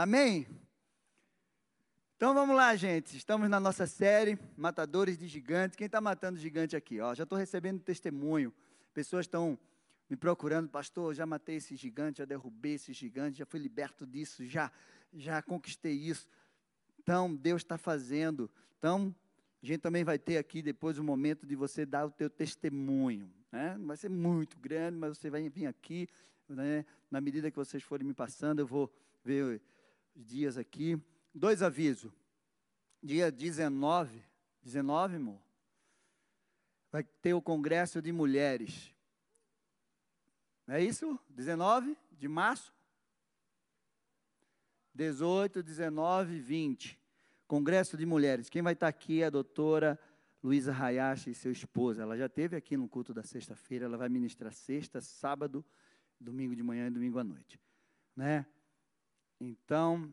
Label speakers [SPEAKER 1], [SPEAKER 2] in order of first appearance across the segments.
[SPEAKER 1] Amém? Então vamos lá, gente. Estamos na nossa série Matadores de Gigantes. Quem está matando gigante aqui? Ó, já estou recebendo testemunho. Pessoas estão me procurando, pastor. Já matei esse gigante, já derrubei esse gigante, já fui liberto disso, já, já conquistei isso. Então Deus está fazendo. Então a gente também vai ter aqui depois o momento de você dar o teu testemunho. Né? Não vai ser muito grande, mas você vai vir aqui. Né? Na medida que vocês forem me passando, eu vou ver dias aqui. Dois avisos. Dia 19, 19, amor, vai ter o Congresso de Mulheres. É isso? 19 de março? 18, 19, 20. Congresso de Mulheres. Quem vai estar aqui é a doutora Luísa Hayashi e seu esposo. Ela já esteve aqui no culto da sexta-feira. Ela vai ministrar sexta, sábado, domingo de manhã e domingo à noite. Né? Então,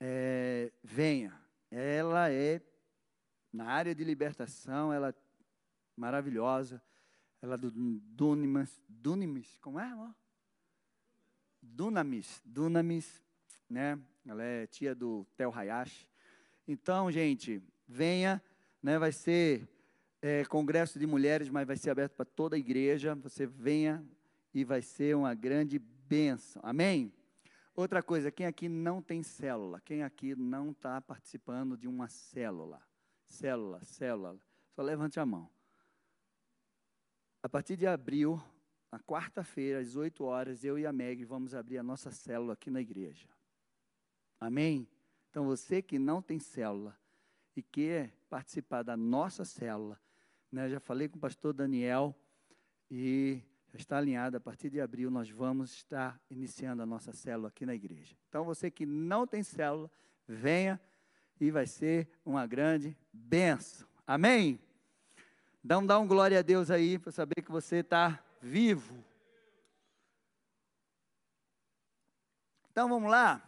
[SPEAKER 1] é, venha. Ela é, na área de libertação, ela é maravilhosa. Ela é do Dunamis, Dunamis, como é, amor? Dunamis, Dunamis, né? Ela é tia do Tel Hayashi. Então, gente, venha, né? Vai ser é, congresso de mulheres, mas vai ser aberto para toda a igreja. Você venha e vai ser uma grande bênção. Amém? Outra coisa, quem aqui não tem célula? Quem aqui não está participando de uma célula? Célula, célula. Só levante a mão. A partir de abril, na quarta-feira, às 8 horas, eu e a Meg vamos abrir a nossa célula aqui na igreja. Amém? Então, você que não tem célula e quer participar da nossa célula, né, já falei com o pastor Daniel e já está alinhado. A partir de abril, nós vamos estar iniciando a nossa célula aqui na igreja. Então, você que não tem célula, venha e vai ser uma grande benção. Amém? Então, dá um glória a Deus aí para saber que você está vivo. Então, vamos lá.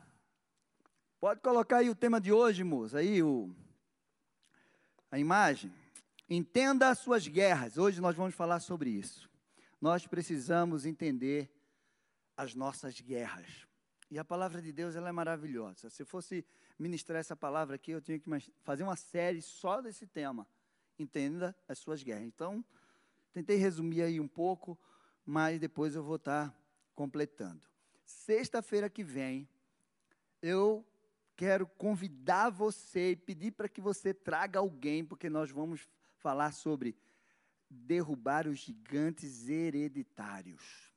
[SPEAKER 1] Pode colocar aí o tema de hoje, moça, aí o, a imagem. Entenda as suas guerras. Hoje nós vamos falar sobre isso. Nós precisamos entender as nossas guerras. E a palavra de Deus ela é maravilhosa. Se eu fosse ministrar essa palavra aqui, eu tinha que fazer uma série só desse tema. Entenda as suas guerras. Então, tentei resumir aí um pouco, mas depois eu vou estar completando. Sexta-feira que vem, eu quero convidar você e pedir para que você traga alguém, porque nós vamos falar sobre derrubar os gigantes hereditários.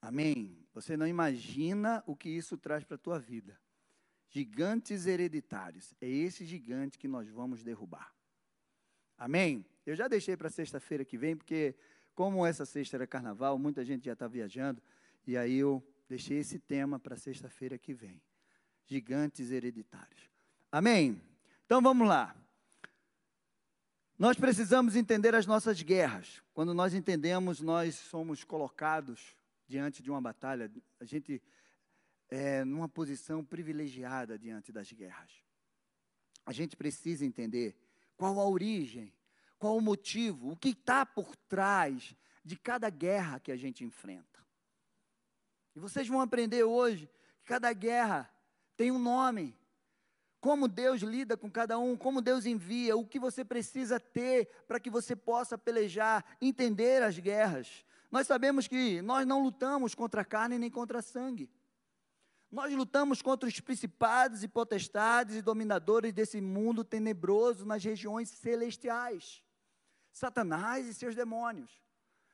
[SPEAKER 1] Amém? Você não imagina o que isso traz para a tua vida. Gigantes hereditários. É esse gigante que nós vamos derrubar. Amém? Eu já deixei para sexta-feira que vem, porque como essa sexta era carnaval, muita gente já está viajando, e aí eu deixei esse tema para sexta-feira que vem gigantes hereditários. Amém? Então vamos lá. Nós precisamos entender as nossas guerras. Quando nós entendemos, nós somos colocados diante de uma batalha, a gente é numa posição privilegiada diante das guerras. A gente precisa entender qual a origem, qual o motivo, o que está por trás de cada guerra que a gente enfrenta. E vocês vão aprender hoje que cada guerra tem um nome. Como Deus lida com cada um, como Deus envia, o que você precisa ter para que você possa pelejar, entender as guerras. Nós sabemos que nós não lutamos contra carne nem contra sangue. Nós lutamos contra os principados e potestades e dominadores desse mundo tenebroso nas regiões celestiais. Satanás e seus demônios.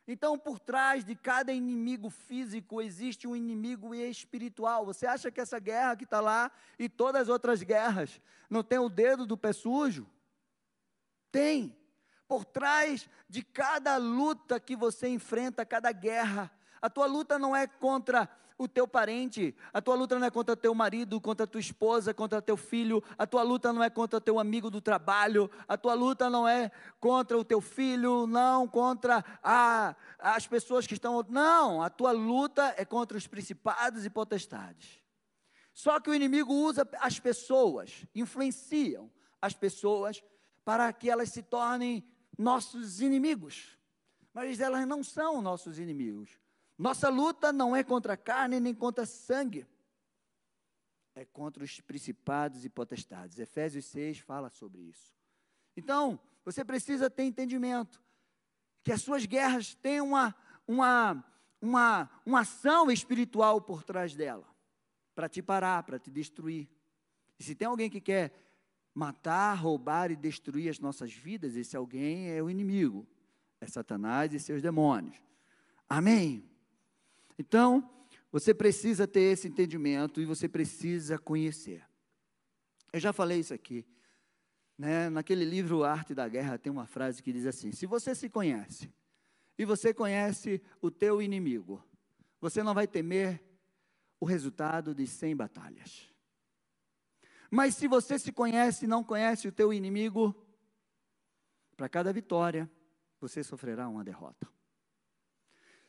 [SPEAKER 1] Então, por trás de cada inimigo físico existe um inimigo espiritual. Você acha que essa guerra que está lá e todas as outras guerras não tem o dedo do pé sujo? Tem. Por trás de cada luta que você enfrenta, cada guerra, a tua luta não é contra o teu parente, a tua luta não é contra teu marido, contra tua esposa, contra teu filho, a tua luta não é contra teu amigo do trabalho, a tua luta não é contra o teu filho, não contra a, as pessoas que estão. Não, a tua luta é contra os principados e potestades. Só que o inimigo usa as pessoas, influenciam as pessoas para que elas se tornem nossos inimigos. Mas elas não são nossos inimigos. Nossa luta não é contra carne nem contra sangue. é contra os principados e potestades. Efésios 6 fala sobre isso. Então, você precisa ter entendimento que as suas guerras têm uma, uma, uma, uma ação espiritual por trás dela para te parar, para te destruir. E se tem alguém que quer matar, roubar e destruir as nossas vidas, esse alguém é o inimigo, é Satanás e seus demônios. Amém? Então, você precisa ter esse entendimento e você precisa conhecer. Eu já falei isso aqui. Né? Naquele livro Arte da Guerra tem uma frase que diz assim: Se você se conhece e você conhece o teu inimigo, você não vai temer o resultado de 100 batalhas. Mas se você se conhece e não conhece o teu inimigo, para cada vitória, você sofrerá uma derrota.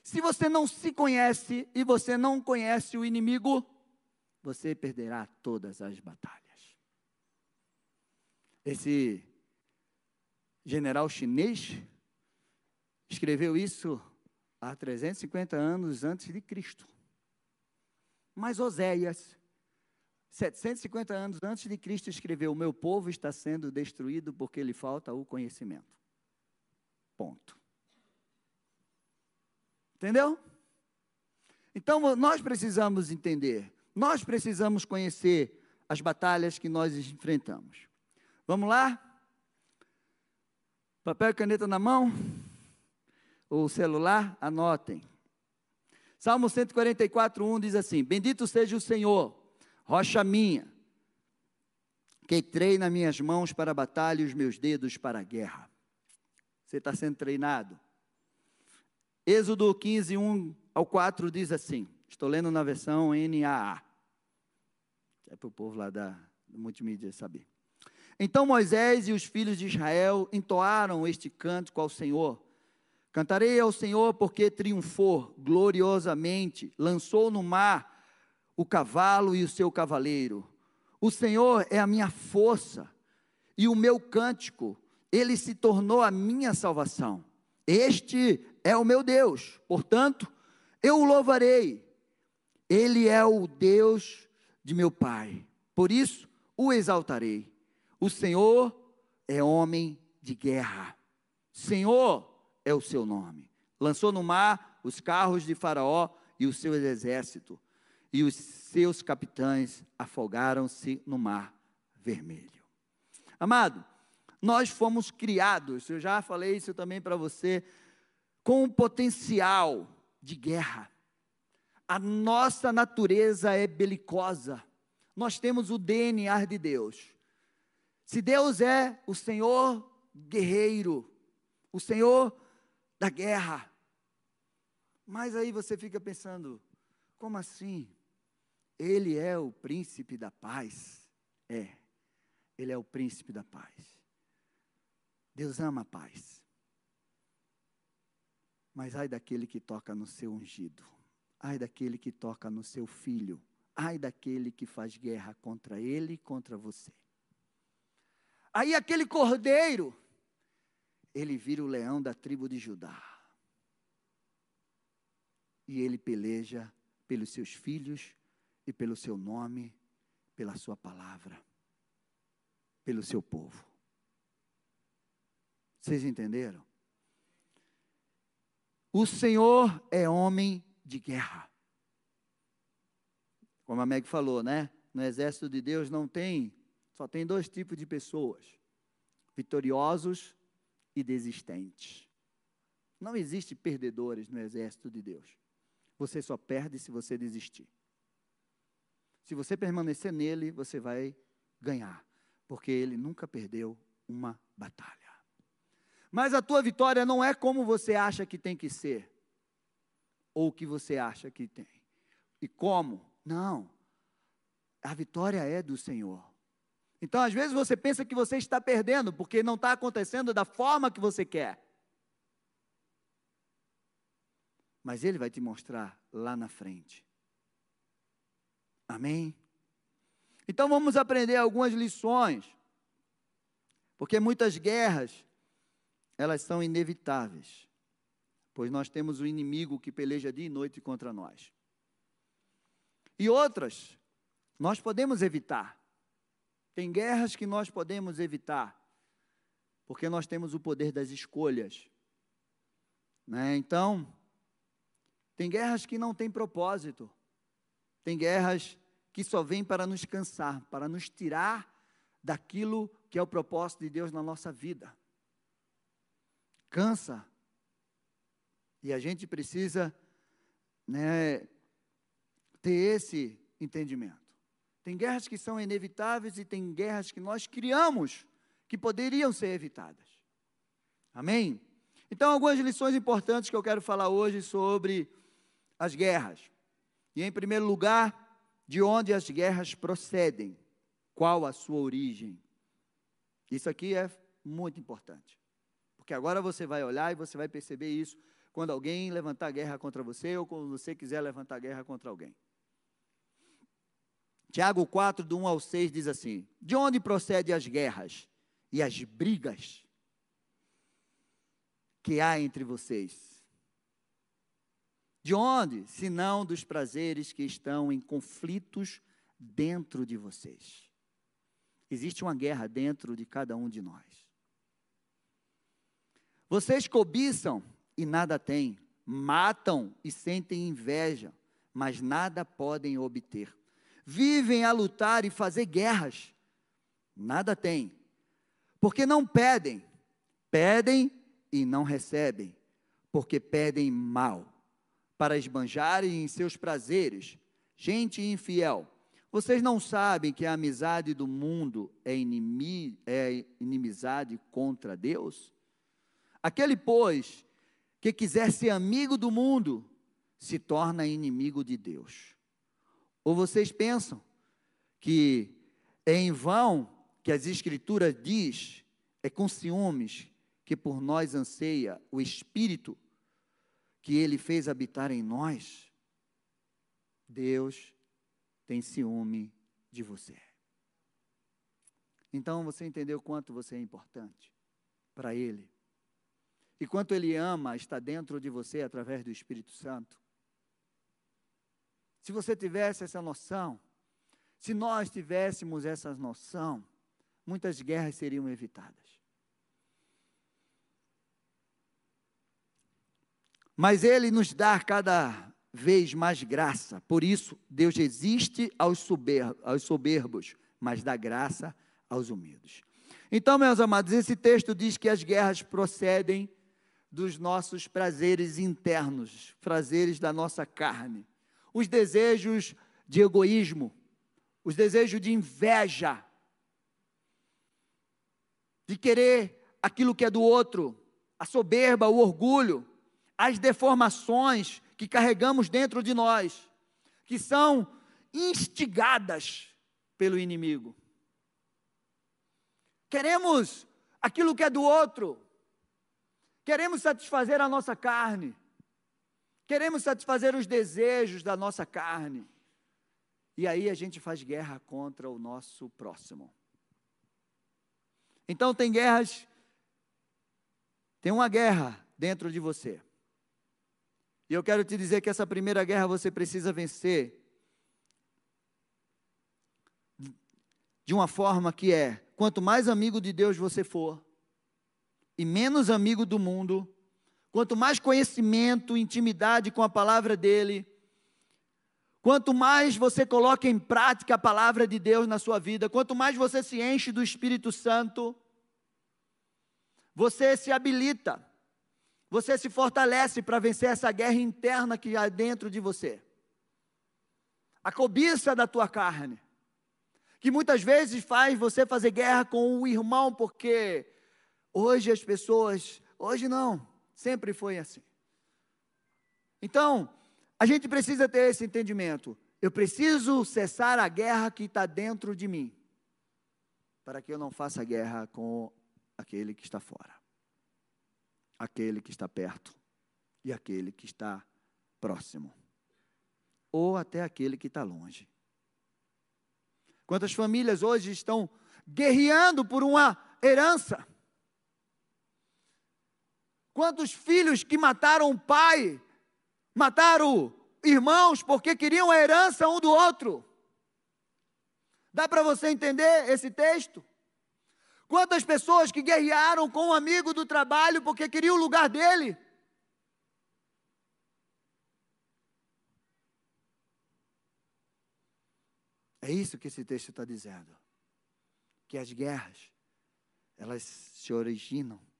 [SPEAKER 1] Se você não se conhece e você não conhece o inimigo, você perderá todas as batalhas. Esse general chinês escreveu isso há 350 anos antes de Cristo. Mas Oséias, 750 anos antes de Cristo, escreveu: O meu povo está sendo destruído porque lhe falta o conhecimento. Ponto. Entendeu? Então nós precisamos entender, nós precisamos conhecer as batalhas que nós enfrentamos. Vamos lá? Papel e caneta na mão? O celular? Anotem. Salmo 144, 1 diz assim: Bendito seja o Senhor, rocha minha, que treina minhas mãos para a batalha e os meus dedos para a guerra. Você está sendo treinado. Êxodo 15, 1 ao 4 diz assim: estou lendo na versão NAA. É para o povo lá da multimídia saber. Então Moisés e os filhos de Israel entoaram este cântico ao Senhor. Cantarei ao Senhor porque triunfou gloriosamente, lançou no mar o cavalo e o seu cavaleiro. O Senhor é a minha força e o meu cântico, ele se tornou a minha salvação. Este é o meu Deus, portanto, eu o louvarei. Ele é o Deus de meu Pai, por isso o exaltarei. O Senhor é homem de guerra. Senhor é o seu nome. Lançou no mar os carros de Faraó e o seu exército, e os seus capitães afogaram-se no mar vermelho. Amado, nós fomos criados, eu já falei isso também para você, com um potencial de guerra. A nossa natureza é belicosa. Nós temos o DNA de Deus. Se Deus é o Senhor guerreiro, o Senhor da guerra. Mas aí você fica pensando, como assim? Ele é o príncipe da paz? É, ele é o príncipe da paz. Deus ama a paz. Mas ai daquele que toca no seu ungido, ai daquele que toca no seu filho, ai daquele que faz guerra contra ele e contra você. Aí aquele cordeiro, ele vira o leão da tribo de Judá. E ele peleja pelos seus filhos e pelo seu nome, pela sua palavra, pelo seu povo. Vocês entenderam? O Senhor é homem de guerra. Como a Meg falou, né? No exército de Deus não tem, só tem dois tipos de pessoas: vitoriosos e desistentes. Não existe perdedores no exército de Deus. Você só perde se você desistir. Se você permanecer nele, você vai ganhar, porque ele nunca perdeu uma batalha. Mas a tua vitória não é como você acha que tem que ser, ou que você acha que tem. E como? Não. A vitória é do Senhor. Então, às vezes, você pensa que você está perdendo, porque não está acontecendo da forma que você quer. Mas Ele vai te mostrar lá na frente. Amém? Então, vamos aprender algumas lições. Porque muitas guerras elas são inevitáveis, pois nós temos um inimigo que peleja dia e noite contra nós. E outras Nós podemos evitar. Tem guerras que nós podemos evitar, porque nós temos o poder das escolhas. Né? Então, tem guerras que não têm propósito. Tem guerras que só vêm para nos cansar, para nos tirar daquilo que é o propósito de Deus na nossa vida. Cansa. E a gente precisa né, ter esse entendimento. Tem guerras que são inevitáveis e tem guerras que nós criamos que poderiam ser evitadas. Amém? Então, algumas lições importantes que eu quero falar hoje sobre as guerras. E, em primeiro lugar, de onde as guerras procedem, qual a sua origem. Isso aqui é muito importante. Porque agora você vai olhar e você vai perceber isso quando alguém levantar guerra contra você ou quando você quiser levantar guerra contra alguém. Tiago 4, do 1 ao 6 diz assim: De onde procedem as guerras e as brigas que há entre vocês? De onde, se não dos prazeres que estão em conflitos dentro de vocês? Existe uma guerra dentro de cada um de nós. Vocês cobiçam e nada têm, matam e sentem inveja, mas nada podem obter vivem a lutar e fazer guerras, nada têm, porque não pedem, pedem e não recebem, porque pedem mal, para esbanjarem em seus prazeres. Gente infiel, vocês não sabem que a amizade do mundo é, inimi, é inimizade contra Deus? Aquele, pois, que quiser ser amigo do mundo, se torna inimigo de Deus. Ou vocês pensam que é em vão que as Escrituras diz, é com ciúmes que por nós anseia o Espírito que Ele fez habitar em nós? Deus tem ciúme de você. Então você entendeu quanto você é importante para Ele. E quanto Ele ama está dentro de você através do Espírito Santo. Se você tivesse essa noção, se nós tivéssemos essa noção, muitas guerras seriam evitadas. Mas Ele nos dá cada vez mais graça, por isso Deus resiste aos, sober aos soberbos, mas dá graça aos humildes. Então, meus amados, esse texto diz que as guerras procedem dos nossos prazeres internos, prazeres da nossa carne os desejos de egoísmo, os desejos de inveja, de querer aquilo que é do outro, a soberba, o orgulho, as deformações que carregamos dentro de nós, que são instigadas pelo inimigo. Queremos aquilo que é do outro, queremos satisfazer a nossa carne, Queremos satisfazer os desejos da nossa carne. E aí a gente faz guerra contra o nosso próximo. Então tem guerras, tem uma guerra dentro de você. E eu quero te dizer que essa primeira guerra você precisa vencer de uma forma que é: quanto mais amigo de Deus você for, e menos amigo do mundo, Quanto mais conhecimento, intimidade com a palavra dele, quanto mais você coloca em prática a palavra de Deus na sua vida, quanto mais você se enche do Espírito Santo, você se habilita, você se fortalece para vencer essa guerra interna que há dentro de você. A cobiça da tua carne, que muitas vezes faz você fazer guerra com o irmão, porque hoje as pessoas, hoje não, Sempre foi assim. Então, a gente precisa ter esse entendimento. Eu preciso cessar a guerra que está dentro de mim, para que eu não faça guerra com aquele que está fora, aquele que está perto e aquele que está próximo, ou até aquele que está longe. Quantas famílias hoje estão guerreando por uma herança? Quantos filhos que mataram o pai, mataram irmãos porque queriam a herança um do outro? Dá para você entender esse texto? Quantas pessoas que guerrearam com um amigo do trabalho porque queriam o lugar dele? É isso que esse texto está dizendo. Que as guerras, elas se originam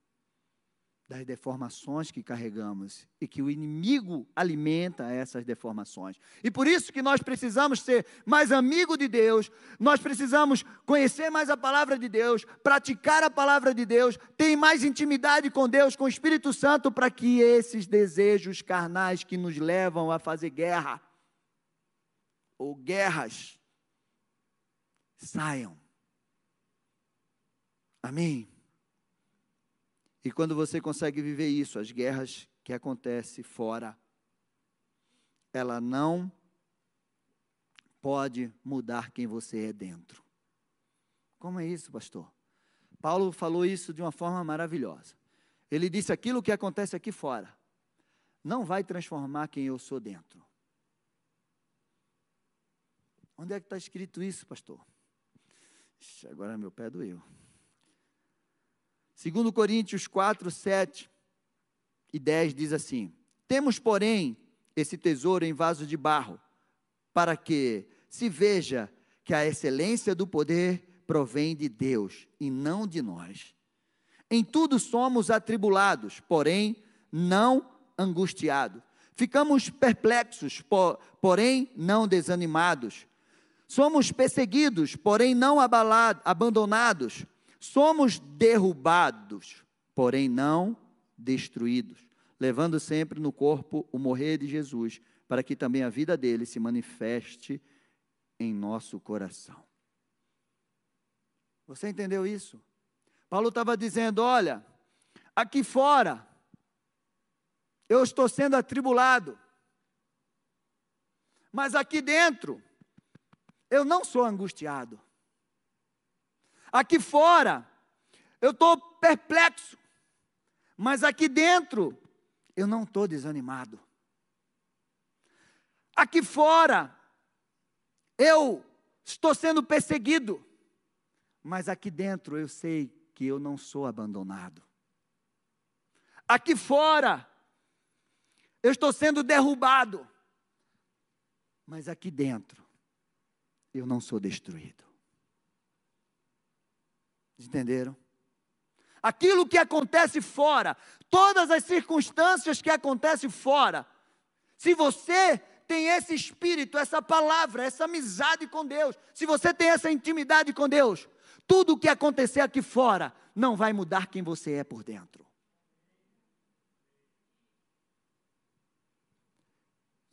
[SPEAKER 1] das deformações que carregamos e que o inimigo alimenta essas deformações. E por isso que nós precisamos ser mais amigo de Deus, nós precisamos conhecer mais a palavra de Deus, praticar a palavra de Deus, ter mais intimidade com Deus, com o Espírito Santo para que esses desejos carnais que nos levam a fazer guerra ou guerras saiam. Amém. E quando você consegue viver isso, as guerras que acontecem fora, ela não pode mudar quem você é dentro. Como é isso, pastor? Paulo falou isso de uma forma maravilhosa. Ele disse: aquilo que acontece aqui fora não vai transformar quem eu sou dentro. Onde é que está escrito isso, pastor? Agora meu pé doeu. Segundo Coríntios 4, 7 e 10 diz assim: Temos, porém, esse tesouro em vaso de barro, para que se veja que a excelência do poder provém de Deus e não de nós. Em tudo somos atribulados, porém não angustiados. Ficamos perplexos, porém não desanimados. Somos perseguidos, porém não abalados, abandonados Somos derrubados, porém não destruídos, levando sempre no corpo o morrer de Jesus, para que também a vida dele se manifeste em nosso coração. Você entendeu isso? Paulo estava dizendo: olha, aqui fora, eu estou sendo atribulado, mas aqui dentro, eu não sou angustiado. Aqui fora, eu estou perplexo, mas aqui dentro, eu não estou desanimado. Aqui fora, eu estou sendo perseguido, mas aqui dentro eu sei que eu não sou abandonado. Aqui fora, eu estou sendo derrubado, mas aqui dentro, eu não sou destruído. Entenderam? Aquilo que acontece fora, todas as circunstâncias que acontecem fora, se você tem esse espírito, essa palavra, essa amizade com Deus, se você tem essa intimidade com Deus, tudo o que acontecer aqui fora não vai mudar quem você é por dentro.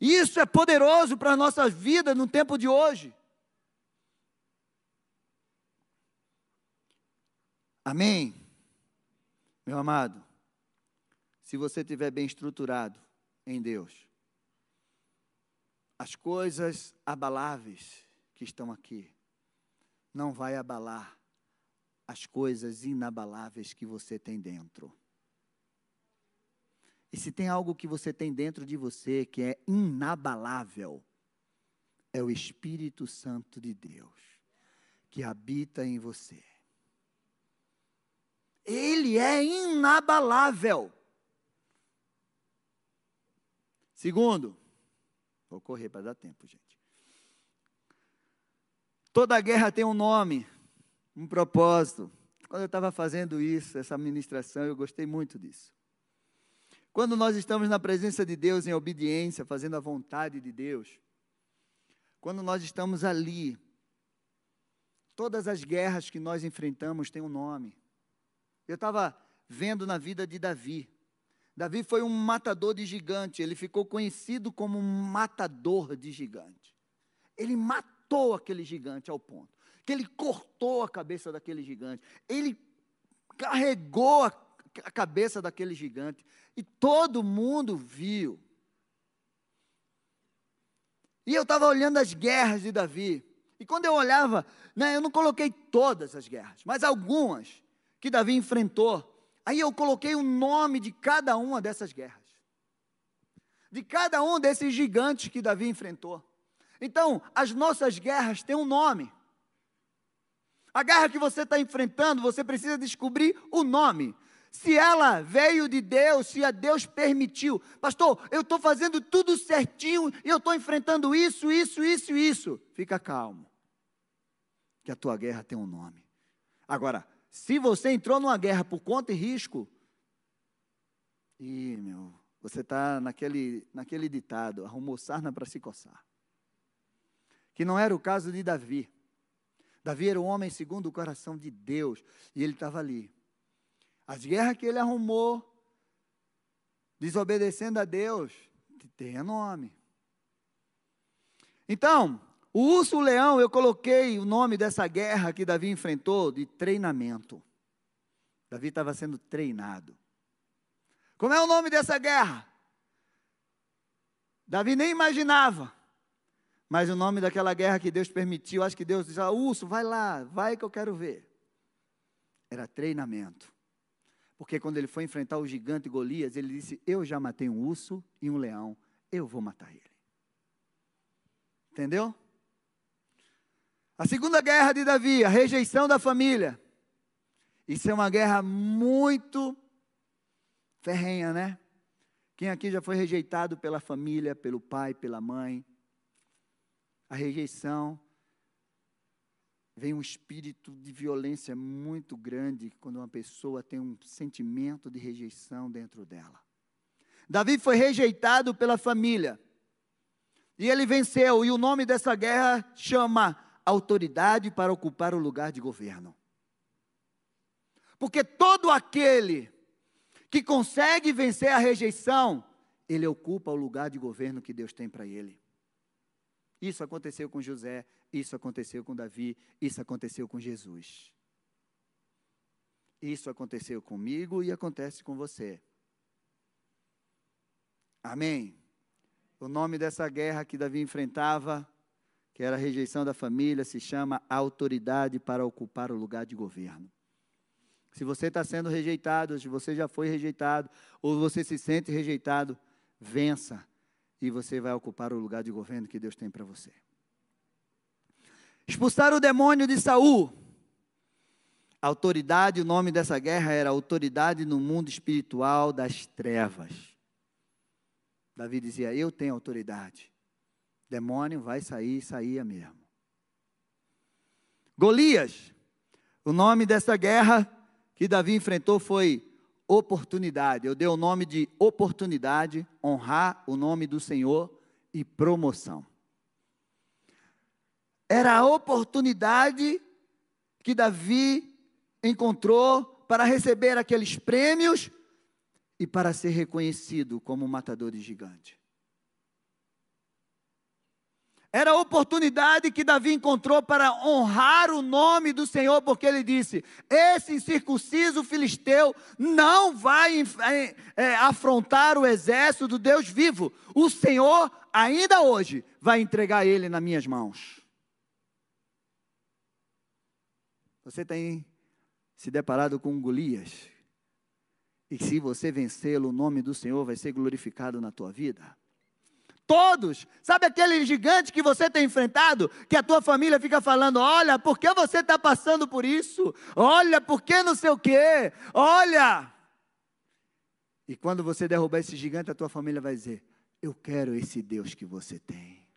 [SPEAKER 1] Isso é poderoso para a nossa vida no tempo de hoje. Amém? Meu amado, se você estiver bem estruturado em Deus, as coisas abaláveis que estão aqui não vai abalar as coisas inabaláveis que você tem dentro. E se tem algo que você tem dentro de você que é inabalável, é o Espírito Santo de Deus que habita em você. Ele é inabalável. Segundo, vou correr para dar tempo, gente. Toda guerra tem um nome, um propósito. Quando eu estava fazendo isso, essa ministração, eu gostei muito disso. Quando nós estamos na presença de Deus em obediência, fazendo a vontade de Deus, quando nós estamos ali, todas as guerras que nós enfrentamos têm um nome. Eu estava vendo na vida de Davi. Davi foi um matador de gigante, ele ficou conhecido como um matador de gigante. Ele matou aquele gigante ao ponto que ele cortou a cabeça daquele gigante, ele carregou a, a cabeça daquele gigante e todo mundo viu. E eu estava olhando as guerras de Davi. E quando eu olhava, né, eu não coloquei todas as guerras, mas algumas que Davi enfrentou. Aí eu coloquei o nome de cada uma dessas guerras. De cada um desses gigantes que Davi enfrentou. Então, as nossas guerras têm um nome. A guerra que você está enfrentando, você precisa descobrir o nome. Se ela veio de Deus, se a Deus permitiu. Pastor, eu estou fazendo tudo certinho e eu estou enfrentando isso, isso, isso, isso. Fica calmo. Que a tua guerra tem um nome. Agora, se você entrou numa guerra por conta e risco, e meu, você está naquele, naquele ditado, arrumou sarna para se coçar. Que não era o caso de Davi. Davi era um homem segundo o coração de Deus, e ele estava ali. As guerras que ele arrumou, desobedecendo a Deus, tem nome. Então, o urso o leão, eu coloquei o nome dessa guerra que Davi enfrentou de treinamento. Davi estava sendo treinado. Como é o nome dessa guerra? Davi nem imaginava. Mas o nome daquela guerra que Deus permitiu, acho que Deus disse: ah, Urso, vai lá, vai que eu quero ver. Era treinamento. Porque quando ele foi enfrentar o gigante Golias, ele disse: Eu já matei um urso e um leão, eu vou matar ele. Entendeu? A segunda guerra de Davi, a rejeição da família. Isso é uma guerra muito ferrenha, né? Quem aqui já foi rejeitado pela família, pelo pai, pela mãe? A rejeição vem um espírito de violência muito grande quando uma pessoa tem um sentimento de rejeição dentro dela. Davi foi rejeitado pela família. E ele venceu, e o nome dessa guerra chama autoridade para ocupar o lugar de governo. Porque todo aquele que consegue vencer a rejeição, ele ocupa o lugar de governo que Deus tem para ele. Isso aconteceu com José, isso aconteceu com Davi, isso aconteceu com Jesus. Isso aconteceu comigo e acontece com você. Amém. O nome dessa guerra que Davi enfrentava, que era a rejeição da família, se chama autoridade para ocupar o lugar de governo. Se você está sendo rejeitado, se você já foi rejeitado, ou você se sente rejeitado, vença e você vai ocupar o lugar de governo que Deus tem para você. Expulsar o demônio de Saul. Autoridade, o nome dessa guerra era autoridade no mundo espiritual das trevas. Davi dizia: Eu tenho autoridade. Demônio vai sair, saía mesmo. Golias, o nome dessa guerra que Davi enfrentou foi oportunidade. Eu dei o nome de oportunidade, honrar o nome do Senhor e promoção. Era a oportunidade que Davi encontrou para receber aqueles prêmios e para ser reconhecido como matador de gigante. Era a oportunidade que Davi encontrou para honrar o nome do Senhor, porque ele disse: Esse incircunciso filisteu não vai é, é, afrontar o exército do Deus vivo. O Senhor, ainda hoje, vai entregar ele nas minhas mãos. Você tem se deparado com Golias, e se você vencê-lo, o nome do Senhor vai ser glorificado na tua vida. Todos. Sabe aquele gigante que você tem enfrentado? Que a tua família fica falando: olha, por que você está passando por isso? Olha, por que não sei o quê? Olha. E quando você derrubar esse gigante, a tua família vai dizer: Eu quero esse Deus que você tem.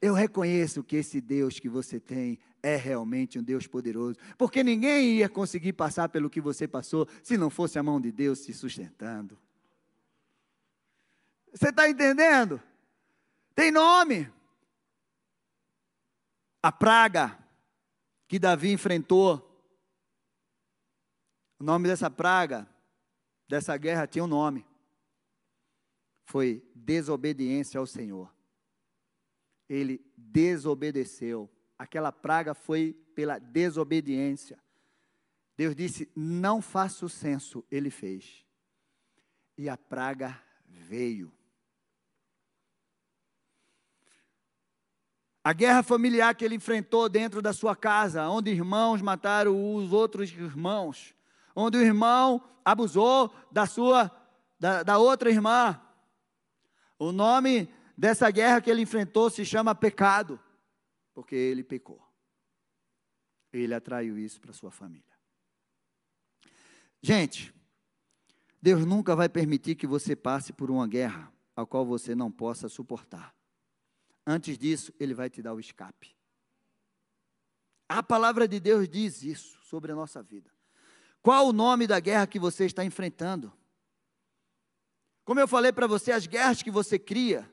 [SPEAKER 1] Eu reconheço que esse Deus que você tem é realmente um Deus poderoso, porque ninguém ia conseguir passar pelo que você passou se não fosse a mão de Deus te sustentando. Você está entendendo? Tem nome. A praga que Davi enfrentou. O nome dessa praga, dessa guerra, tinha um nome. Foi desobediência ao Senhor. Ele desobedeceu. Aquela praga foi pela desobediência. Deus disse: Não faça o censo. Ele fez. E a praga veio. A guerra familiar que ele enfrentou dentro da sua casa, onde irmãos mataram os outros irmãos, onde o irmão abusou da sua da, da outra irmã. O nome dessa guerra que ele enfrentou se chama pecado, porque ele pecou. Ele atraiu isso para sua família. Gente, Deus nunca vai permitir que você passe por uma guerra a qual você não possa suportar. Antes disso, Ele vai te dar o escape. A palavra de Deus diz isso sobre a nossa vida. Qual o nome da guerra que você está enfrentando? Como eu falei para você, as guerras que você cria,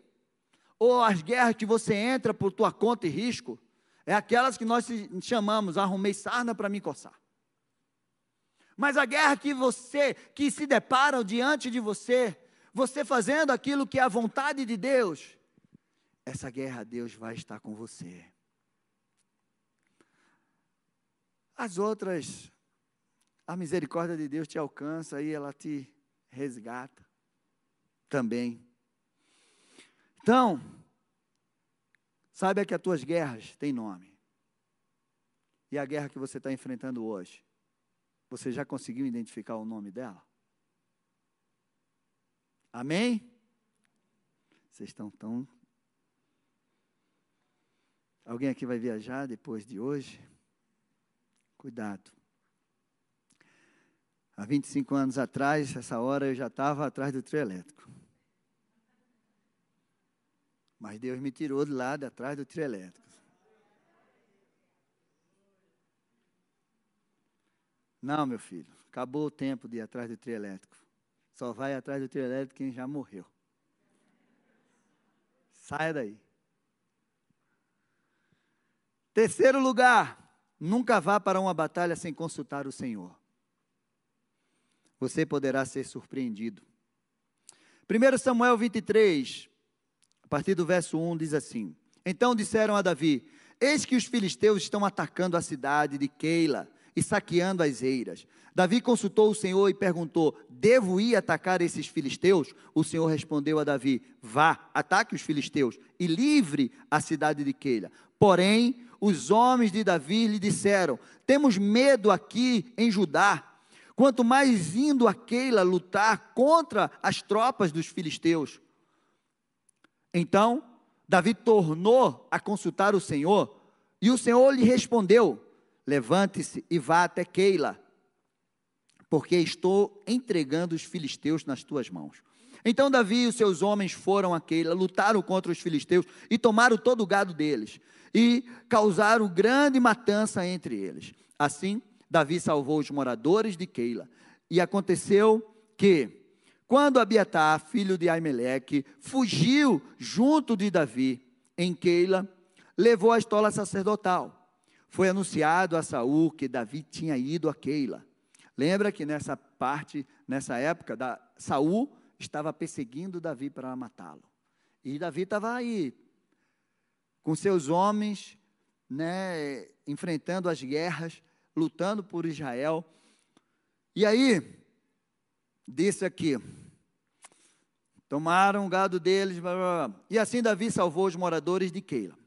[SPEAKER 1] ou as guerras que você entra por tua conta e risco, é aquelas que nós chamamos, arrumei sarna para me coçar. Mas a guerra que você, que se deparam diante de você, você fazendo aquilo que é a vontade de Deus, essa guerra Deus vai estar com você. As outras, a misericórdia de Deus te alcança e ela te resgata também. Então, saiba que as tuas guerras têm nome. E a guerra que você está enfrentando hoje, você já conseguiu identificar o nome dela? Amém? Vocês estão tão. Alguém aqui vai viajar depois de hoje? Cuidado. Há 25 anos atrás, essa hora eu já estava atrás do trio elétrico. Mas Deus me tirou de lá, de atrás do trio elétrico. Não, meu filho, acabou o tempo de ir atrás do trio elétrico. Só vai atrás do trio elétrico quem já morreu. Saia daí. Terceiro lugar, nunca vá para uma batalha sem consultar o Senhor. Você poderá ser surpreendido. 1 Samuel 23, a partir do verso 1, diz assim: Então disseram a Davi: Eis que os filisteus estão atacando a cidade de Keila e saqueando as eiras. Davi consultou o Senhor e perguntou: Devo ir atacar esses filisteus? O Senhor respondeu a Davi: Vá, ataque os filisteus e livre a cidade de Keila. Porém, os homens de Davi lhe disseram: Temos medo aqui em Judá. Quanto mais indo a Keila lutar contra as tropas dos filisteus. Então, Davi tornou a consultar o Senhor, e o Senhor lhe respondeu: Levante-se e vá até Keila, porque estou entregando os filisteus nas tuas mãos. Então Davi e os seus homens foram a Keila, lutaram contra os filisteus e tomaram todo o gado deles, e causaram grande matança entre eles. Assim, Davi salvou os moradores de Keila. E aconteceu que, quando Abiatar, filho de Aimeleque, fugiu junto de Davi em Keila, levou a estola sacerdotal. Foi anunciado a Saul que Davi tinha ido a Keila. Lembra que nessa parte, nessa época, da, Saul estava perseguindo Davi para matá-lo. E Davi estava aí, com seus homens, né, enfrentando as guerras, lutando por Israel. E aí, disse aqui: tomaram o gado deles, blá, blá, blá. e assim Davi salvou os moradores de Keila.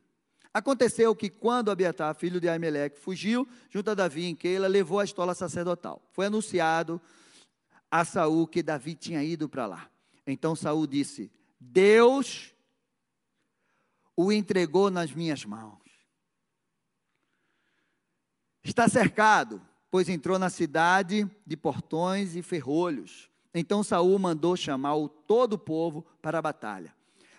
[SPEAKER 1] Aconteceu que quando Abiatar, filho de Aimeleque, fugiu junto a Davi em Keila, levou a estola sacerdotal. Foi anunciado a Saul que Davi tinha ido para lá. Então Saul disse: Deus o entregou nas minhas mãos. Está cercado, pois entrou na cidade de portões e ferrolhos. Então Saul mandou chamar o todo o povo para a batalha,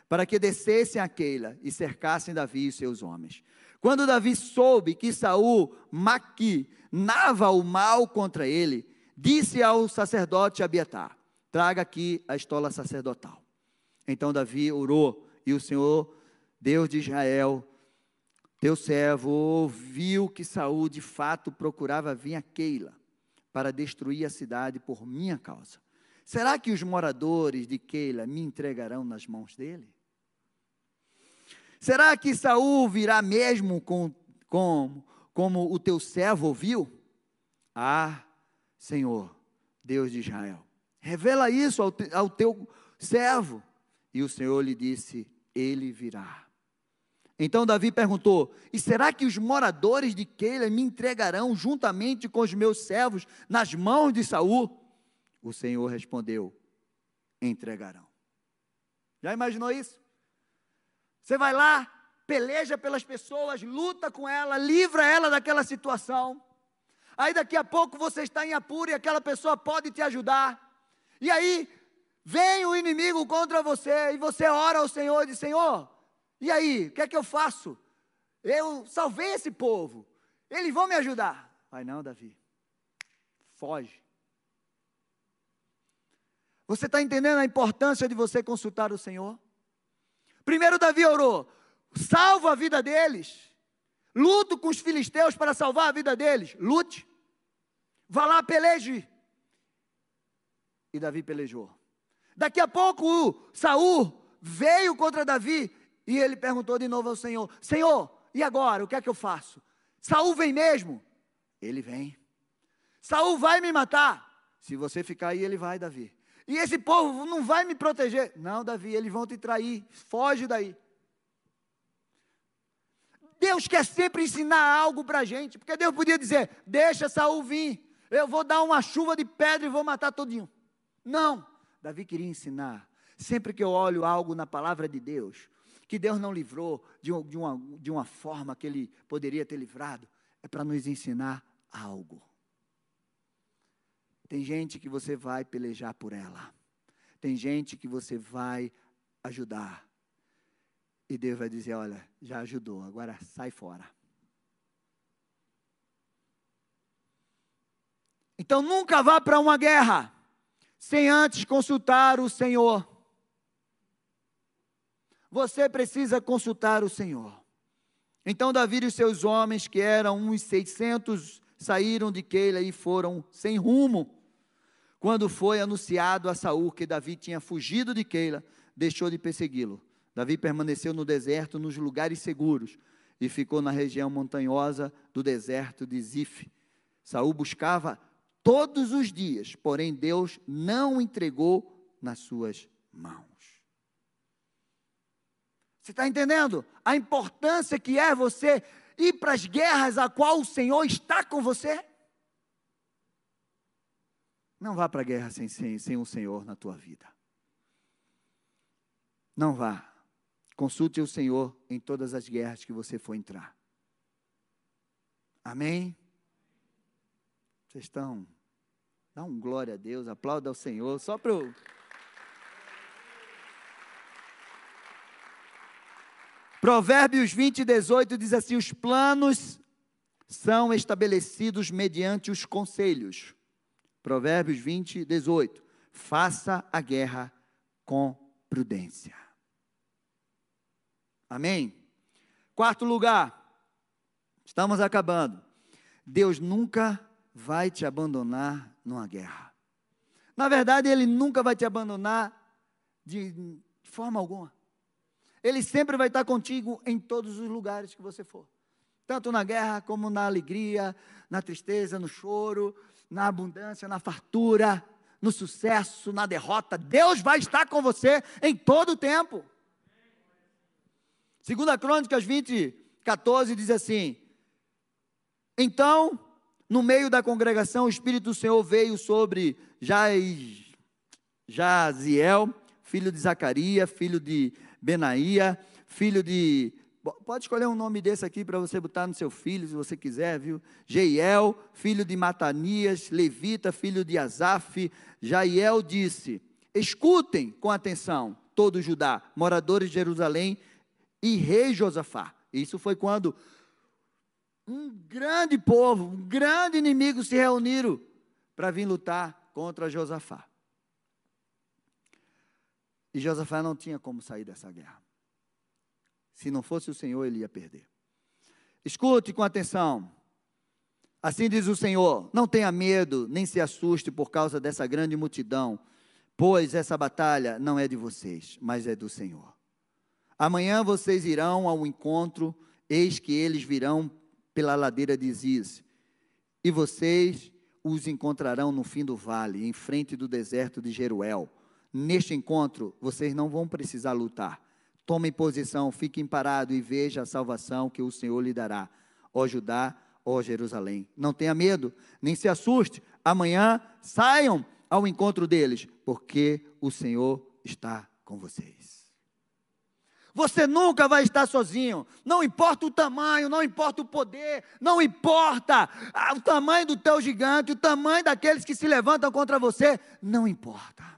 [SPEAKER 1] para que descessem a Keila e cercassem Davi e seus homens. Quando Davi soube que Saul maquinava o mal contra ele, disse ao sacerdote Abiatar: Traga aqui a estola sacerdotal. Então Davi orou e o Senhor, Deus de Israel, teu servo ouviu que Saul de fato procurava vir a Keila para destruir a cidade por minha causa. Será que os moradores de Keila me entregarão nas mãos dele? Será que Saul virá mesmo com, com, como o teu servo ouviu? Ah, Senhor, Deus de Israel, revela isso ao, te, ao teu servo. E o Senhor lhe disse: Ele virá. Então Davi perguntou: E será que os moradores de Keila me entregarão juntamente com os meus servos nas mãos de Saul? O Senhor respondeu: Entregarão. Já imaginou isso? Você vai lá, peleja pelas pessoas, luta com ela, livra ela daquela situação. Aí daqui a pouco você está em apuro e aquela pessoa pode te ajudar. E aí vem o inimigo contra você e você ora ao Senhor e diz: Senhor, e aí, o que é que eu faço? Eu salvei esse povo, eles vão me ajudar. Vai não, Davi, foge. Você está entendendo a importância de você consultar o Senhor? Primeiro, Davi orou: salva a vida deles. Luto com os filisteus para salvar a vida deles. Lute. Vá lá, peleje. E Davi pelejou. Daqui a pouco Saul veio contra Davi e ele perguntou de novo ao Senhor: Senhor, e agora? O que é que eu faço? Saul vem mesmo? Ele vem. Saul vai me matar? Se você ficar aí, ele vai, Davi. E esse povo não vai me proteger? Não, Davi, eles vão te trair. Foge daí. Deus quer sempre ensinar algo para a gente, porque Deus podia dizer: deixa Saul vir, eu vou dar uma chuva de pedra e vou matar todinho. Não, Davi queria ensinar. Sempre que eu olho algo na palavra de Deus, que Deus não livrou de, de, uma, de uma forma que Ele poderia ter livrado, é para nos ensinar algo. Tem gente que você vai pelejar por ela, tem gente que você vai ajudar, e Deus vai dizer: Olha, já ajudou, agora sai fora. Então nunca vá para uma guerra sem antes consultar o Senhor. Você precisa consultar o Senhor. Então Davi e seus homens, que eram uns 600, saíram de Keila e foram sem rumo. Quando foi anunciado a Saul que Davi tinha fugido de Keila, deixou de persegui-lo. Davi permaneceu no deserto, nos lugares seguros, e ficou na região montanhosa do deserto de Zif. Saul buscava todos os dias, porém Deus não entregou nas suas mãos. Você está entendendo a importância que é você ir para as guerras a qual o Senhor está com você? Não vá para a guerra sem, sem, sem o Senhor na tua vida. Não vá. Consulte o Senhor em todas as guerras que você for entrar. Amém? Vocês estão. Dá um glória a Deus, aplauda ao Senhor, só para o. Provérbios 20, 18 diz assim: os planos são estabelecidos mediante os conselhos. Provérbios 20, 18. Faça a guerra com prudência. Amém? Quarto lugar, estamos acabando. Deus nunca vai te abandonar numa guerra. Na verdade, Ele nunca vai te abandonar de forma alguma. Ele sempre vai estar contigo em todos os lugares que você for. Tanto na guerra como na alegria, na tristeza, no choro, na abundância, na fartura, no sucesso, na derrota. Deus vai estar com você em todo o tempo. Segunda Crônicas 20, 14 diz assim: Então, no meio da congregação, o Espírito do Senhor veio sobre Jaz, Jaziel, filho de Zacarias, filho de Benaía, filho de. Pode escolher um nome desse aqui para você botar no seu filho, se você quiser, viu? Jeiel, filho de Matanias, Levita, filho de Asaf. Jaiel disse: Escutem com atenção, todo Judá, moradores de Jerusalém e rei Josafá. Isso foi quando um grande povo, um grande inimigo se reuniram para vir lutar contra Josafá. E Josafá não tinha como sair dessa guerra. Se não fosse o Senhor, ele ia perder. Escute com atenção. Assim diz o Senhor: Não tenha medo, nem se assuste por causa dessa grande multidão, pois essa batalha não é de vocês, mas é do Senhor. Amanhã vocês irão ao encontro, eis que eles virão pela ladeira de Ziz, e vocês os encontrarão no fim do vale, em frente do deserto de Jeruel. Neste encontro, vocês não vão precisar lutar. Tomem posição, fiquem parados e vejam a salvação que o Senhor lhe dará. Ó Judá, ó Jerusalém. Não tenha medo, nem se assuste. Amanhã saiam ao encontro deles, porque o Senhor está com vocês. Você nunca vai estar sozinho. Não importa o tamanho, não importa o poder, não importa o tamanho do teu gigante, o tamanho daqueles que se levantam contra você, não importa.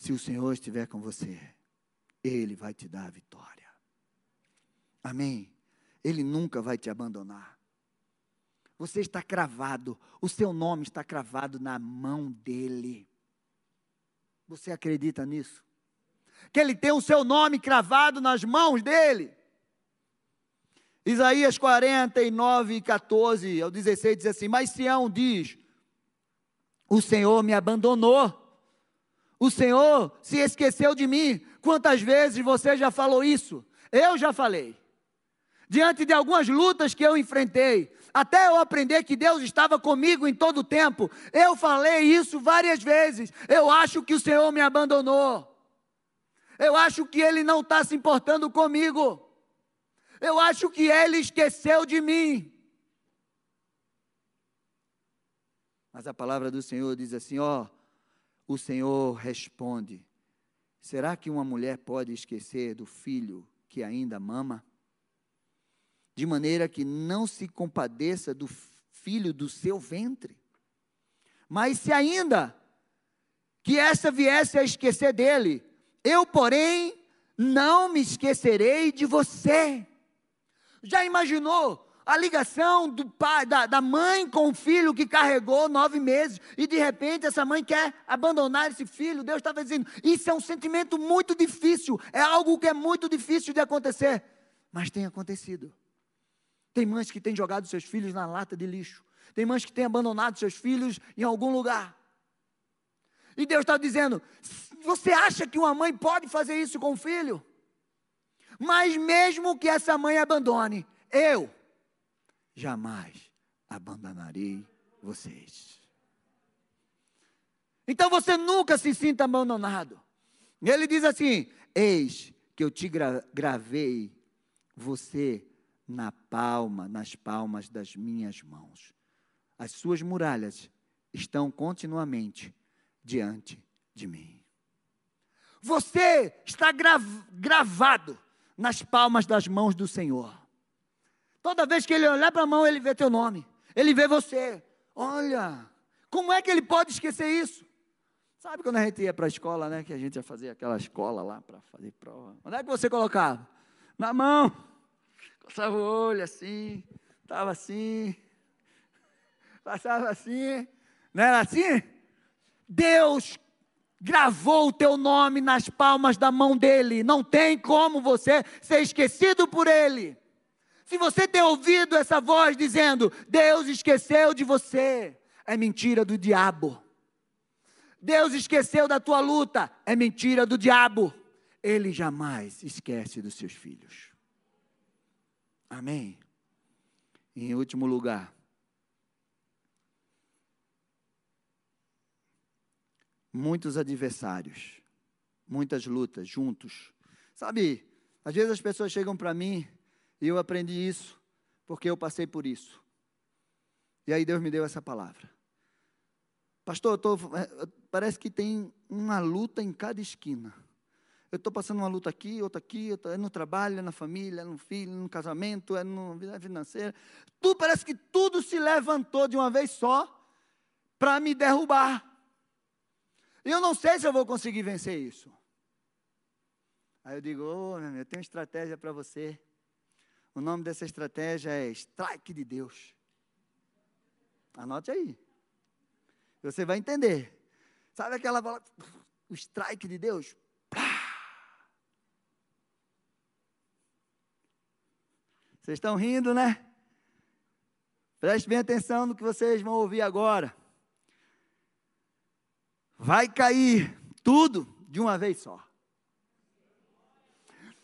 [SPEAKER 1] Se o Senhor estiver com você, Ele vai te dar a vitória. Amém. Ele nunca vai te abandonar. Você está cravado, o seu nome está cravado na mão dEle. Você acredita nisso? Que Ele tem o seu nome cravado nas mãos dEle. Isaías 49, 14 ao 16 diz assim: Mas Sião diz: O Senhor me abandonou, o Senhor se esqueceu de mim. Quantas vezes você já falou isso? Eu já falei diante de algumas lutas que eu enfrentei, até eu aprender que Deus estava comigo em todo o tempo. Eu falei isso várias vezes. Eu acho que o Senhor me abandonou. Eu acho que Ele não está se importando comigo. Eu acho que Ele esqueceu de mim. Mas a palavra do Senhor diz assim: ó, o Senhor responde: será que uma mulher pode esquecer do filho que ainda mama? de maneira que não se compadeça do filho do seu ventre. Mas se ainda que essa viesse a esquecer dele, eu, porém, não me esquecerei de você. Já imaginou a ligação do pai, da, da mãe com o filho que carregou nove meses e de repente essa mãe quer abandonar esse filho? Deus estava dizendo: isso é um sentimento muito difícil, é algo que é muito difícil de acontecer, mas tem acontecido. Tem mães que têm jogado seus filhos na lata de lixo. Tem mães que têm abandonado seus filhos em algum lugar. E Deus está dizendo: você acha que uma mãe pode fazer isso com o filho? Mas mesmo que essa mãe abandone, eu jamais abandonarei vocês. Então você nunca se sinta abandonado. Ele diz assim: Eis que eu te gra gravei você na palma, nas palmas das minhas mãos. As suas muralhas estão continuamente diante de mim. Você está grav gravado nas palmas das mãos do Senhor. Toda vez que ele olhar para a mão, ele vê teu nome, ele vê você. Olha, como é que ele pode esquecer isso? Sabe quando a gente ia para a escola, né? Que a gente ia fazer aquela escola lá para fazer prova. Onde é que você colocava? Na mão. Passava o olho assim, estava assim, passava assim, não era assim? Deus gravou o teu nome nas palmas da mão dele, não tem como você ser esquecido por ele. Se você tem ouvido essa voz dizendo, Deus esqueceu de você, é mentira do diabo. Deus esqueceu da tua luta, é mentira do diabo. Ele jamais esquece dos seus filhos. Amém. em último lugar, muitos adversários, muitas lutas juntos. Sabe, às vezes as pessoas chegam para mim e eu aprendi isso porque eu passei por isso. E aí Deus me deu essa palavra. Pastor, tô, é, parece que tem uma luta em cada esquina. Eu estou passando uma luta aqui, outra aqui, outra, é no trabalho, é na família, é no filho, é no casamento, é na vida financeira. Tu parece que tudo se levantou de uma vez só para me derrubar. E eu não sei se eu vou conseguir vencer isso. Aí eu digo, oh, meu eu tenho uma estratégia para você. O nome dessa estratégia é strike de Deus. Anote aí. Você vai entender. Sabe aquela palavra, o strike de Deus? Vocês estão rindo, né? Preste bem atenção no que vocês vão ouvir agora. Vai cair tudo de uma vez só.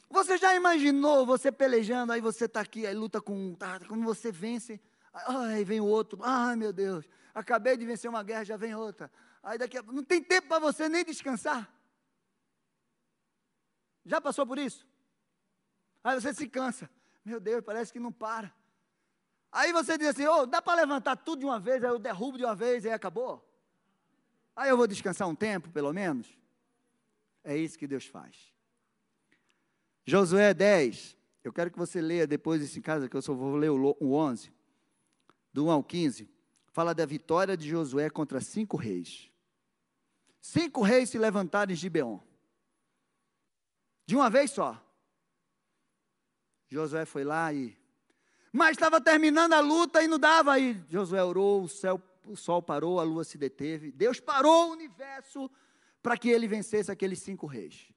[SPEAKER 1] Você já imaginou você pelejando, aí você está aqui, aí luta com tá, quando você vence, aí vem o outro, ai meu Deus, acabei de vencer uma guerra, já vem outra. Aí daqui a não tem tempo para você nem descansar. Já passou por isso? Aí você se cansa. Meu Deus, parece que não para. Aí você diz assim: oh, dá para levantar tudo de uma vez, aí eu derrubo de uma vez e aí acabou? Aí eu vou descansar um tempo, pelo menos? É isso que Deus faz. Josué 10. Eu quero que você leia depois isso em casa, que eu só vou ler o 11, do 1 ao 15. Fala da vitória de Josué contra cinco reis. Cinco reis se levantaram em Gibeon. De uma vez só. Josué foi lá e. Mas estava terminando a luta e não dava aí. Josué orou, o céu, o sol parou, a lua se deteve. Deus parou o universo para que ele vencesse aqueles cinco reis.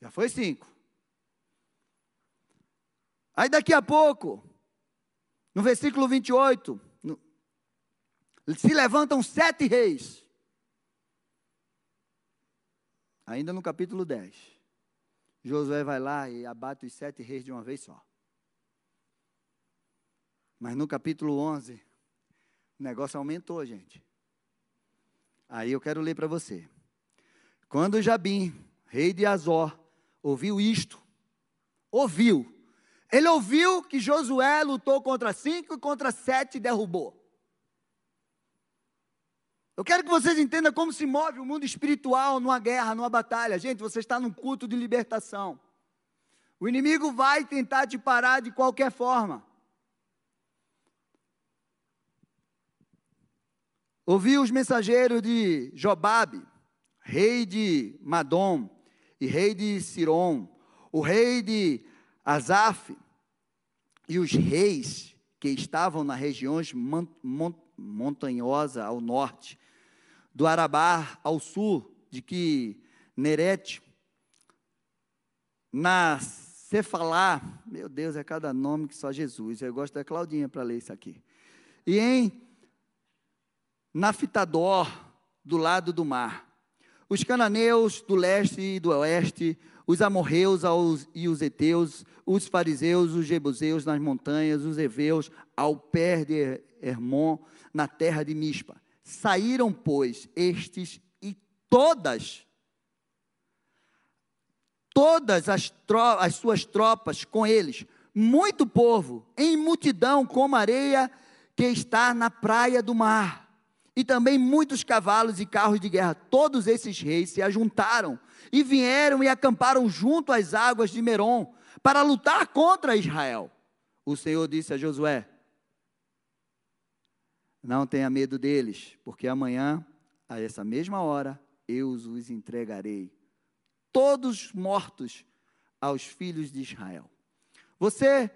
[SPEAKER 1] Já foi cinco. Aí daqui a pouco, no versículo 28, no, se levantam sete reis. Ainda no capítulo 10. Josué vai lá e abate os sete reis de uma vez só. Mas no capítulo 11, o negócio aumentou, gente. Aí eu quero ler para você. Quando Jabim, rei de Azor, ouviu isto, ouviu. Ele ouviu que Josué lutou contra cinco e contra sete e derrubou. Eu quero que vocês entendam como se move o mundo espiritual numa guerra, numa batalha. Gente, você está num culto de libertação. O inimigo vai tentar te parar de qualquer forma. Ouvi os mensageiros de Jobabe, rei de Madom e rei de Siron, o rei de Azaf e os reis que estavam nas regiões montanhosas ao norte do Arabá ao sul, de que Nerete, na Cefalá, meu Deus, é cada nome que só Jesus. Eu gosto da Claudinha para ler isso aqui. E em Nafitador, do lado do mar. Os cananeus do leste e do oeste, os amorreus e os heteus, os fariseus, os jebuseus nas montanhas, os heveus ao pé de Hermon, na terra de Mispa Saíram, pois, estes e todas, todas as, as suas tropas com eles, muito povo, em multidão como areia que está na praia do mar. E também muitos cavalos e carros de guerra. Todos esses reis se ajuntaram e vieram e acamparam junto às águas de Merom para lutar contra Israel. O Senhor disse a Josué: não tenha medo deles, porque amanhã, a essa mesma hora, eu os entregarei, todos mortos aos filhos de Israel. Você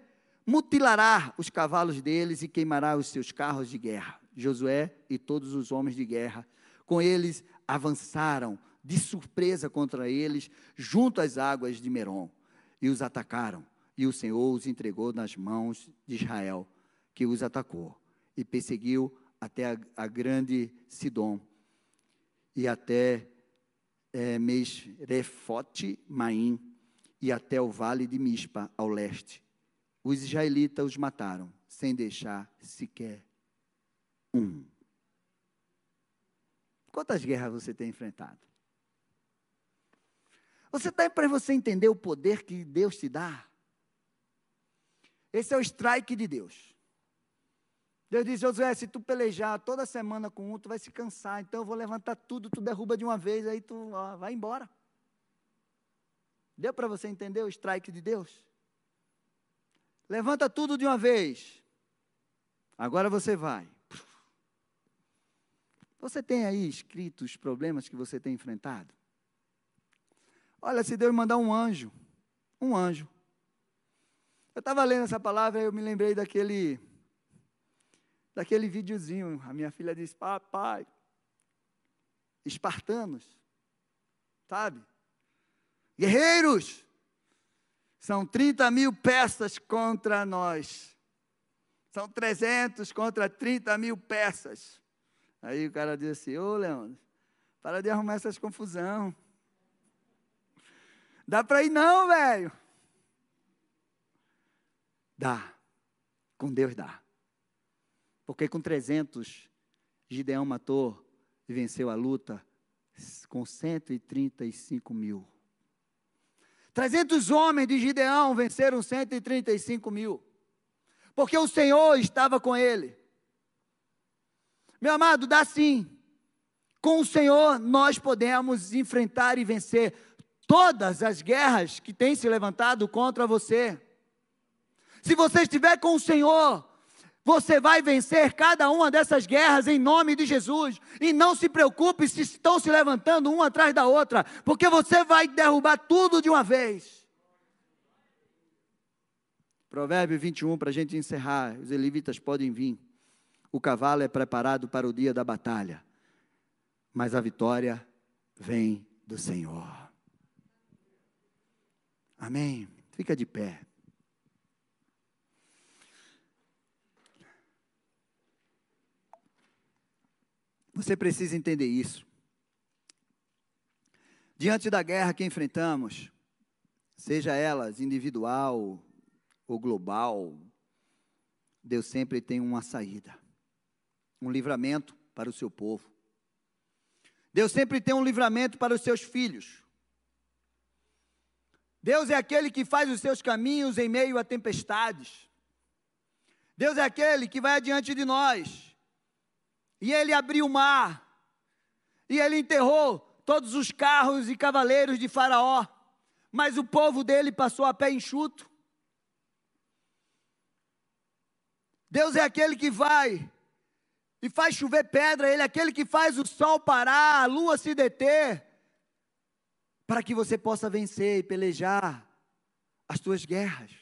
[SPEAKER 1] mutilará os cavalos deles e queimará os seus carros de guerra. Josué e todos os homens de guerra, com eles avançaram de surpresa contra eles, junto às águas de Merom, e os atacaram. E o Senhor os entregou nas mãos de Israel, que os atacou e perseguiu até a, a grande Sidom e até é, Mesrefote Maim e até o vale de Mispa ao leste. Os israelitas os mataram, sem deixar sequer um. Quantas guerras você tem enfrentado? Você está para você entender o poder que Deus te dá? Esse é o strike de Deus. Deus diz, Josué, se tu pelejar toda semana com um, tu vai se cansar. Então eu vou levantar tudo, tu derruba de uma vez, aí tu ó, vai embora. Deu para você entender o strike de Deus? Levanta tudo de uma vez. Agora você vai. Você tem aí escrito os problemas que você tem enfrentado? Olha, se Deus mandar um anjo, um anjo. Eu estava lendo essa palavra e eu me lembrei daquele daquele videozinho. A minha filha disse: Papai, espartanos, sabe? Guerreiros, são 30 mil peças contra nós. São 300 contra 30 mil peças. Aí o cara disse assim: Ô Leandro, para de arrumar essas confusão. Dá para ir não, velho. Dá. Com Deus dá. Porque com 300, Gideão matou e venceu a luta com 135 mil. 300 homens de Gideão venceram 135 mil. Porque o Senhor estava com ele. Meu amado, dá sim. Com o Senhor nós podemos enfrentar e vencer todas as guerras que têm se levantado contra você. Se você estiver com o Senhor, você vai vencer cada uma dessas guerras em nome de Jesus. E não se preocupe se estão se levantando uma atrás da outra, porque você vai derrubar tudo de uma vez. Provérbio 21, para a gente encerrar. Os levitas podem vir. O cavalo é preparado para o dia da batalha, mas a vitória vem do Senhor. Amém. Fica de pé. Você precisa entender isso. Diante da guerra que enfrentamos, seja ela individual ou global, Deus sempre tem uma saída, um livramento para o seu povo. Deus sempre tem um livramento para os seus filhos. Deus é aquele que faz os seus caminhos em meio a tempestades. Deus é aquele que vai adiante de nós e ele abriu o mar. E ele enterrou todos os carros e cavaleiros de Faraó. Mas o povo dele passou a pé enxuto. Deus é aquele que vai e faz chover pedra, Ele é aquele que faz o sol parar, a lua se deter, para que você possa vencer e pelejar as suas guerras.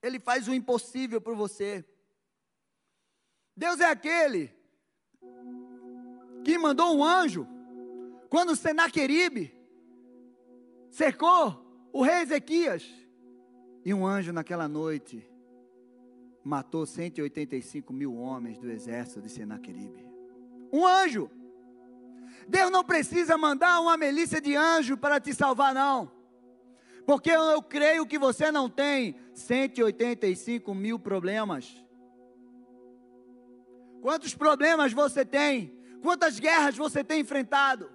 [SPEAKER 1] Ele faz o impossível por você. Deus é aquele que mandou um anjo, quando Senaqueribe cercou o rei Ezequias, e um anjo naquela noite matou 185 mil homens do exército de Senaqueribe. Um anjo. Deus não precisa mandar uma milícia de anjo para te salvar, não. Porque eu creio que você não tem 185 mil problemas. Quantos problemas você tem? Quantas guerras você tem enfrentado?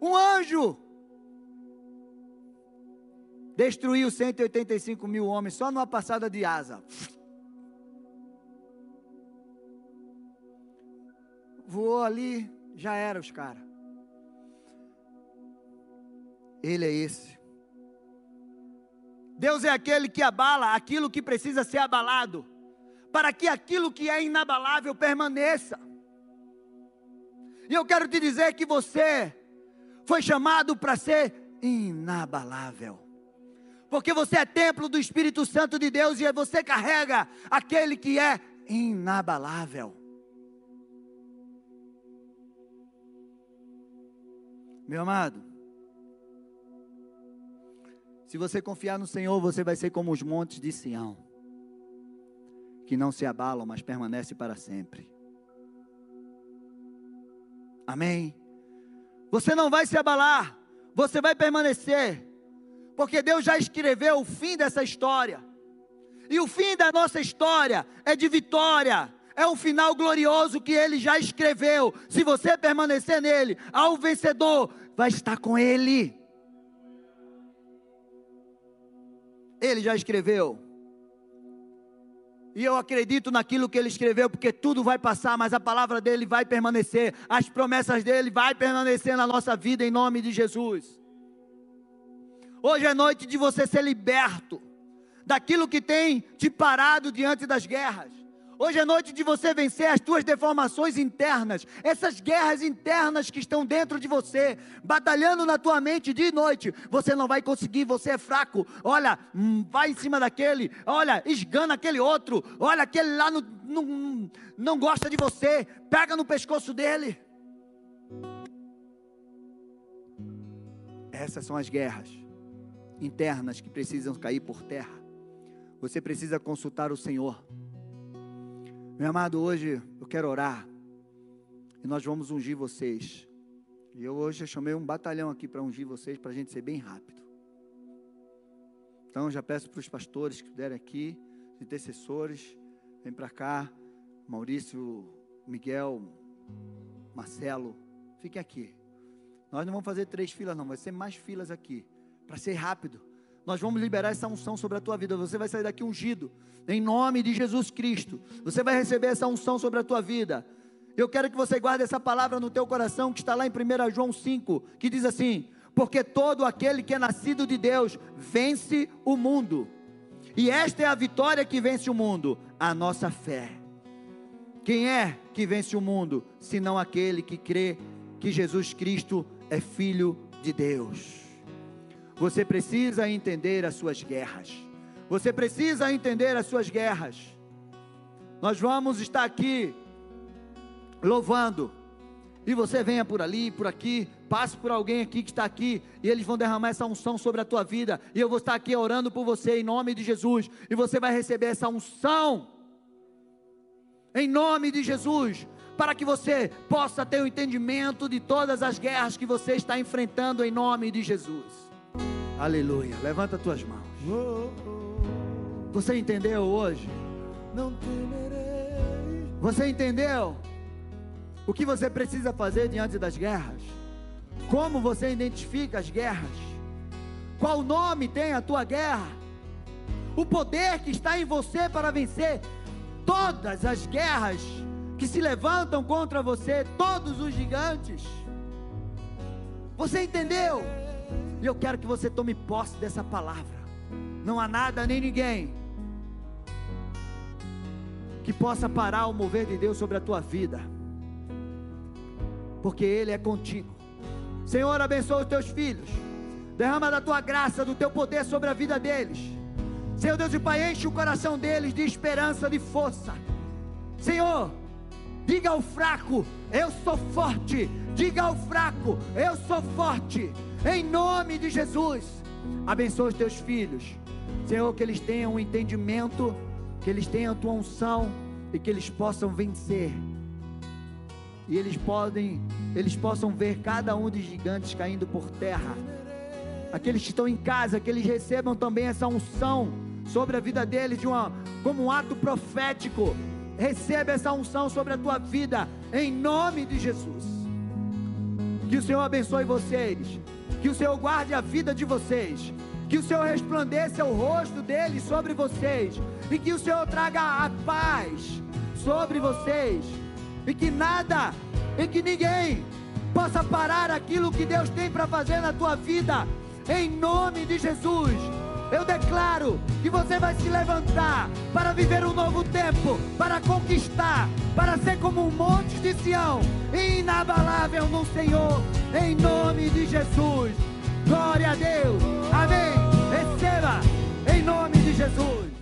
[SPEAKER 1] Um anjo destruiu 185 mil homens só numa passada de asa. Voou ali, já era os caras. Ele é esse. Deus é aquele que abala aquilo que precisa ser abalado, para que aquilo que é inabalável permaneça. E eu quero te dizer que você foi chamado para ser inabalável. Porque você é templo do Espírito Santo de Deus e você carrega aquele que é inabalável. Meu amado, se você confiar no Senhor, você vai ser como os montes de Sião, que não se abalam, mas permanecem para sempre. Amém? Você não vai se abalar, você vai permanecer, porque Deus já escreveu o fim dessa história. E o fim da nossa história é de vitória, é um final glorioso que ele já escreveu. Se você permanecer nele, ao vencedor vai estar com ele. Ele já escreveu. E eu acredito naquilo que ele escreveu, porque tudo vai passar, mas a palavra dele vai permanecer, as promessas dele vai permanecer na nossa vida em nome de Jesus. Hoje é noite de você ser liberto daquilo que tem te parado diante das guerras. Hoje é noite de você vencer as tuas deformações internas, essas guerras internas que estão dentro de você, batalhando na tua mente de noite. Você não vai conseguir, você é fraco. Olha, hum, vai em cima daquele, olha, esgana aquele outro, olha, aquele lá não, não, não gosta de você, pega no pescoço dele. Essas são as guerras internas que precisam cair por terra. Você precisa consultar o Senhor. Meu amado, hoje eu quero orar e nós vamos ungir vocês. E eu hoje eu chamei um batalhão aqui para ungir vocês, para a gente ser bem rápido. Então já peço para os pastores que puderem aqui, os intercessores, vem para cá, Maurício, Miguel, Marcelo, fiquem aqui. Nós não vamos fazer três filas, não, vai ser mais filas aqui, para ser rápido. Nós vamos liberar essa unção sobre a tua vida. Você vai sair daqui ungido, em nome de Jesus Cristo. Você vai receber essa unção sobre a tua vida. Eu quero que você guarde essa palavra no teu coração, que está lá em 1 João 5, que diz assim: porque todo aquele que é nascido de Deus vence o mundo. E esta é a vitória que vence o mundo, a nossa fé. Quem é que vence o mundo, senão aquele que crê que Jesus Cristo é filho de Deus? Você precisa entender as suas guerras. Você precisa entender as suas guerras. Nós vamos estar aqui louvando. E você venha por ali, por aqui, passe por alguém aqui que está aqui, e eles vão derramar essa unção sobre a tua vida, e eu vou estar aqui orando por você em nome de Jesus, e você vai receber essa unção, em nome de Jesus, para que você possa ter o entendimento de todas as guerras que você está enfrentando em nome de Jesus. Aleluia. Levanta tuas mãos. Você entendeu hoje? Não temerei. Você entendeu? O que você precisa fazer diante das guerras? Como você identifica as guerras? Qual nome tem a tua guerra? O poder que está em você para vencer todas as guerras que se levantam contra você, todos os gigantes. Você entendeu? E eu quero que você tome posse dessa palavra. Não há nada nem ninguém que possa parar o mover de Deus sobre a tua vida porque Ele é contigo. Senhor, abençoa os teus filhos, derrama da tua graça, do teu poder sobre a vida deles. Senhor Deus e Pai, enche o coração deles de esperança, de força. Senhor, diga ao fraco: Eu sou forte. Diga ao fraco: Eu sou forte. Em nome de Jesus, abençoa os teus filhos. Senhor, que eles tenham um entendimento, que eles tenham a tua unção e que eles possam vencer e eles podem, eles possam ver cada um dos gigantes caindo por terra. Aqueles que estão em casa, que eles recebam também essa unção sobre a vida deles de uma, como um ato profético. Receba essa unção sobre a tua vida em nome de Jesus. Que o Senhor abençoe vocês. Que o Senhor guarde a vida de vocês. Que o Senhor resplandeça o rosto dele sobre vocês. E que o Senhor traga a paz sobre vocês e que nada e que ninguém possa parar aquilo que Deus tem para fazer na tua vida, em nome de Jesus. Eu declaro que você vai se levantar para viver um novo tempo, para conquistar, para ser como um monte de Sião, inabalável no Senhor, em nome de Jesus. Glória a Deus. Amém. Receba em nome de Jesus.